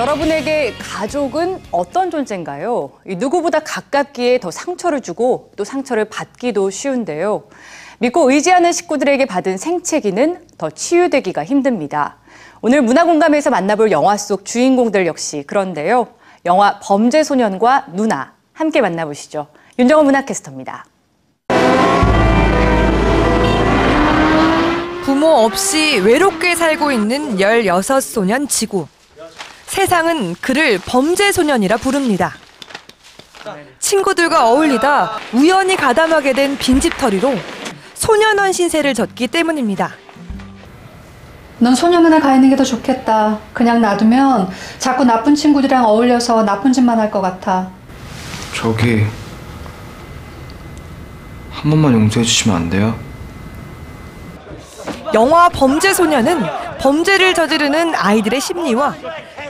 여러분에게 가족은 어떤 존재인가요? 이 누구보다 가깝기에 더 상처를 주고 또 상처를 받기도 쉬운데요. 믿고 의지하는 식구들에게 받은 생채기는 더 치유되기가 힘듭니다. 오늘 문화공감에서 만나볼 영화 속 주인공들 역시 그런데요. 영화 범죄소년과 누나 함께 만나보시죠. 윤정원 문화캐스터입니다. 부모 없이 외롭게 살고 있는 16소년 지구. 세상은 그를 범죄 소년이라 부릅니다. 친구들과 어울리다 우연히 가담하게 된 빈집털이로 소년원 신세를 졌기 때문입니다. 넌 소년원에 가 있는 게 더 좋겠다. 그냥 놔두면 자꾸 나쁜 친구들이랑 어울려서 나쁜 짓만 할 것 같아. 저기 한 번만 용서해 주시면 안 돼요? 영화 범죄 소년은 범죄를 저지르는 아이들의 심리와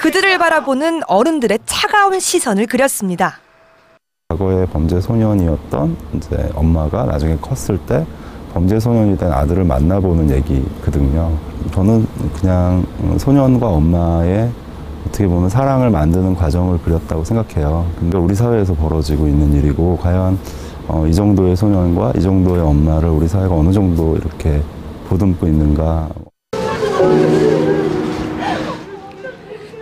그들을 바라보는 어른들의 차가운 시선을 그렸습니다. 과거의 범죄 소년이었던 이제 엄마가 나중에 컸을 때 범죄 소년이 된 아들을 만나보는 얘기거든요. 저는 그냥 소년과 엄마의 어떻게 보면 사랑을 만드는 과정을 그렸다고 생각해요. 근데 우리 사회에서 벌어지고 있는 일이고 과연 어, 이 정도의 소년과 이 정도의 엄마를 우리 사회가 어느 정도 이렇게 보듬고 있는가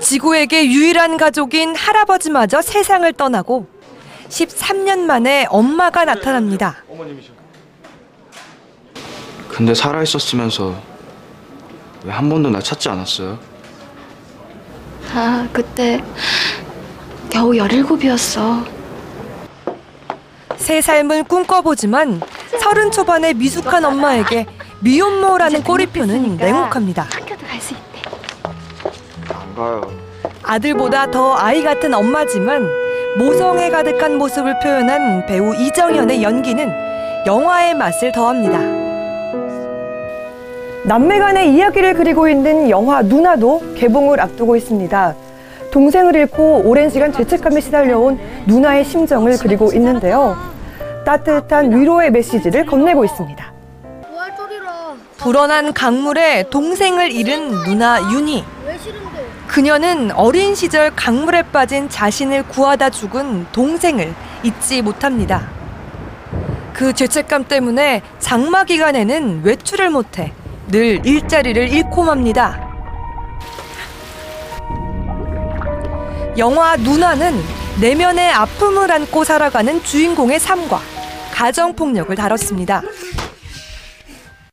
지구에게 유일한 가족인 할아버지마저 세상을 떠나고 13년 만에 엄마가 나타납니다. 근데 살아 있었으면서 왜 한 번도 나 찾지 않았어요? 아, 그때 겨우 17이었어. 새 삶을 꿈꿔보지만 서른 초반의 미숙한 엄마에게 미혼모라는 꼬리표는 냉혹합니다. 학교도 갈 수 있대. 안 가요. 아들보다 더 아이 같은 엄마지만 모성애 가득한 모습을 표현한 배우 이정현의 연기는 영화의 맛을 더합니다. 남매 간의 이야기를 그리고 있는 영화 누나도 개봉을 앞두고 있습니다. 동생을 잃고 오랜 시간 죄책감에 시달려온 누나의 심정을 그리고 있는데요. 따뜻한 위로의 메시지를 건네고 있습니다. 불어난 강물에 동생을 잃은 누나 윤희. 그녀는 어린 시절 강물에 빠진 자신을 구하다 죽은 동생을 잊지 못합니다. 그 죄책감 때문에 장마 기간에는 외출을 못해 늘 일자리를 잃고 맙니다. 영화 누나는 내면의 아픔을 안고 살아가는 주인공의 삶과 가정폭력을 다뤘습니다.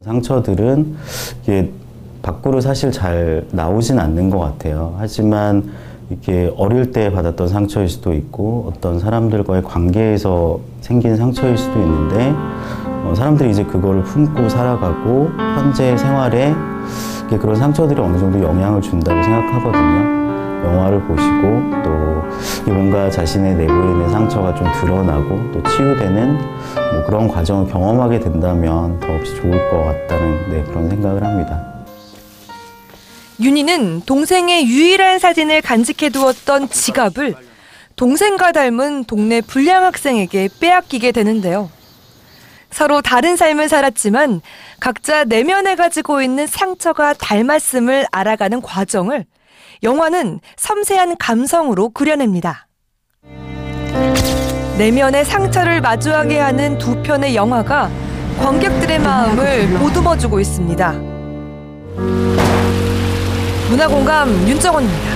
상처들은 이게 밖으로 사실 잘 나오진 않는 것 같아요. 하지만 이렇게 어릴 때 받았던 상처일 수도 있고 어떤 사람들과의 관계에서 생긴 상처일 수도 있는데 어, 사람들이 이제 그거를 품고 살아가고 현재 생활에 그런 상처들이 어느 정도 영향을 준다고 생각하거든요. 영화를 보시고 또 뭔가 자신의 내부에 있는 상처가 좀 드러나고 또 치유되는 뭐 그런 과정을 경험하게 된다면 더없이 좋을 것 같다는 네, 그런 생각을 합니다. 윤희는 동생의 유일한 사진을 간직해 두었던 지갑을 동생과 닮은 동네 불량 학생에게 빼앗기게 되는데요. 서로 다른 삶을 살았지만 각자 내면에 가지고 있는 상처가 닮았음을 알아가는 과정을 영화는 섬세한 감성으로 그려냅니다. 내면의 상처를 마주하게 하는 두 편의 영화가 관객들의 마음을 보듬어주고 있습니다. 문화공감 윤정원입니다.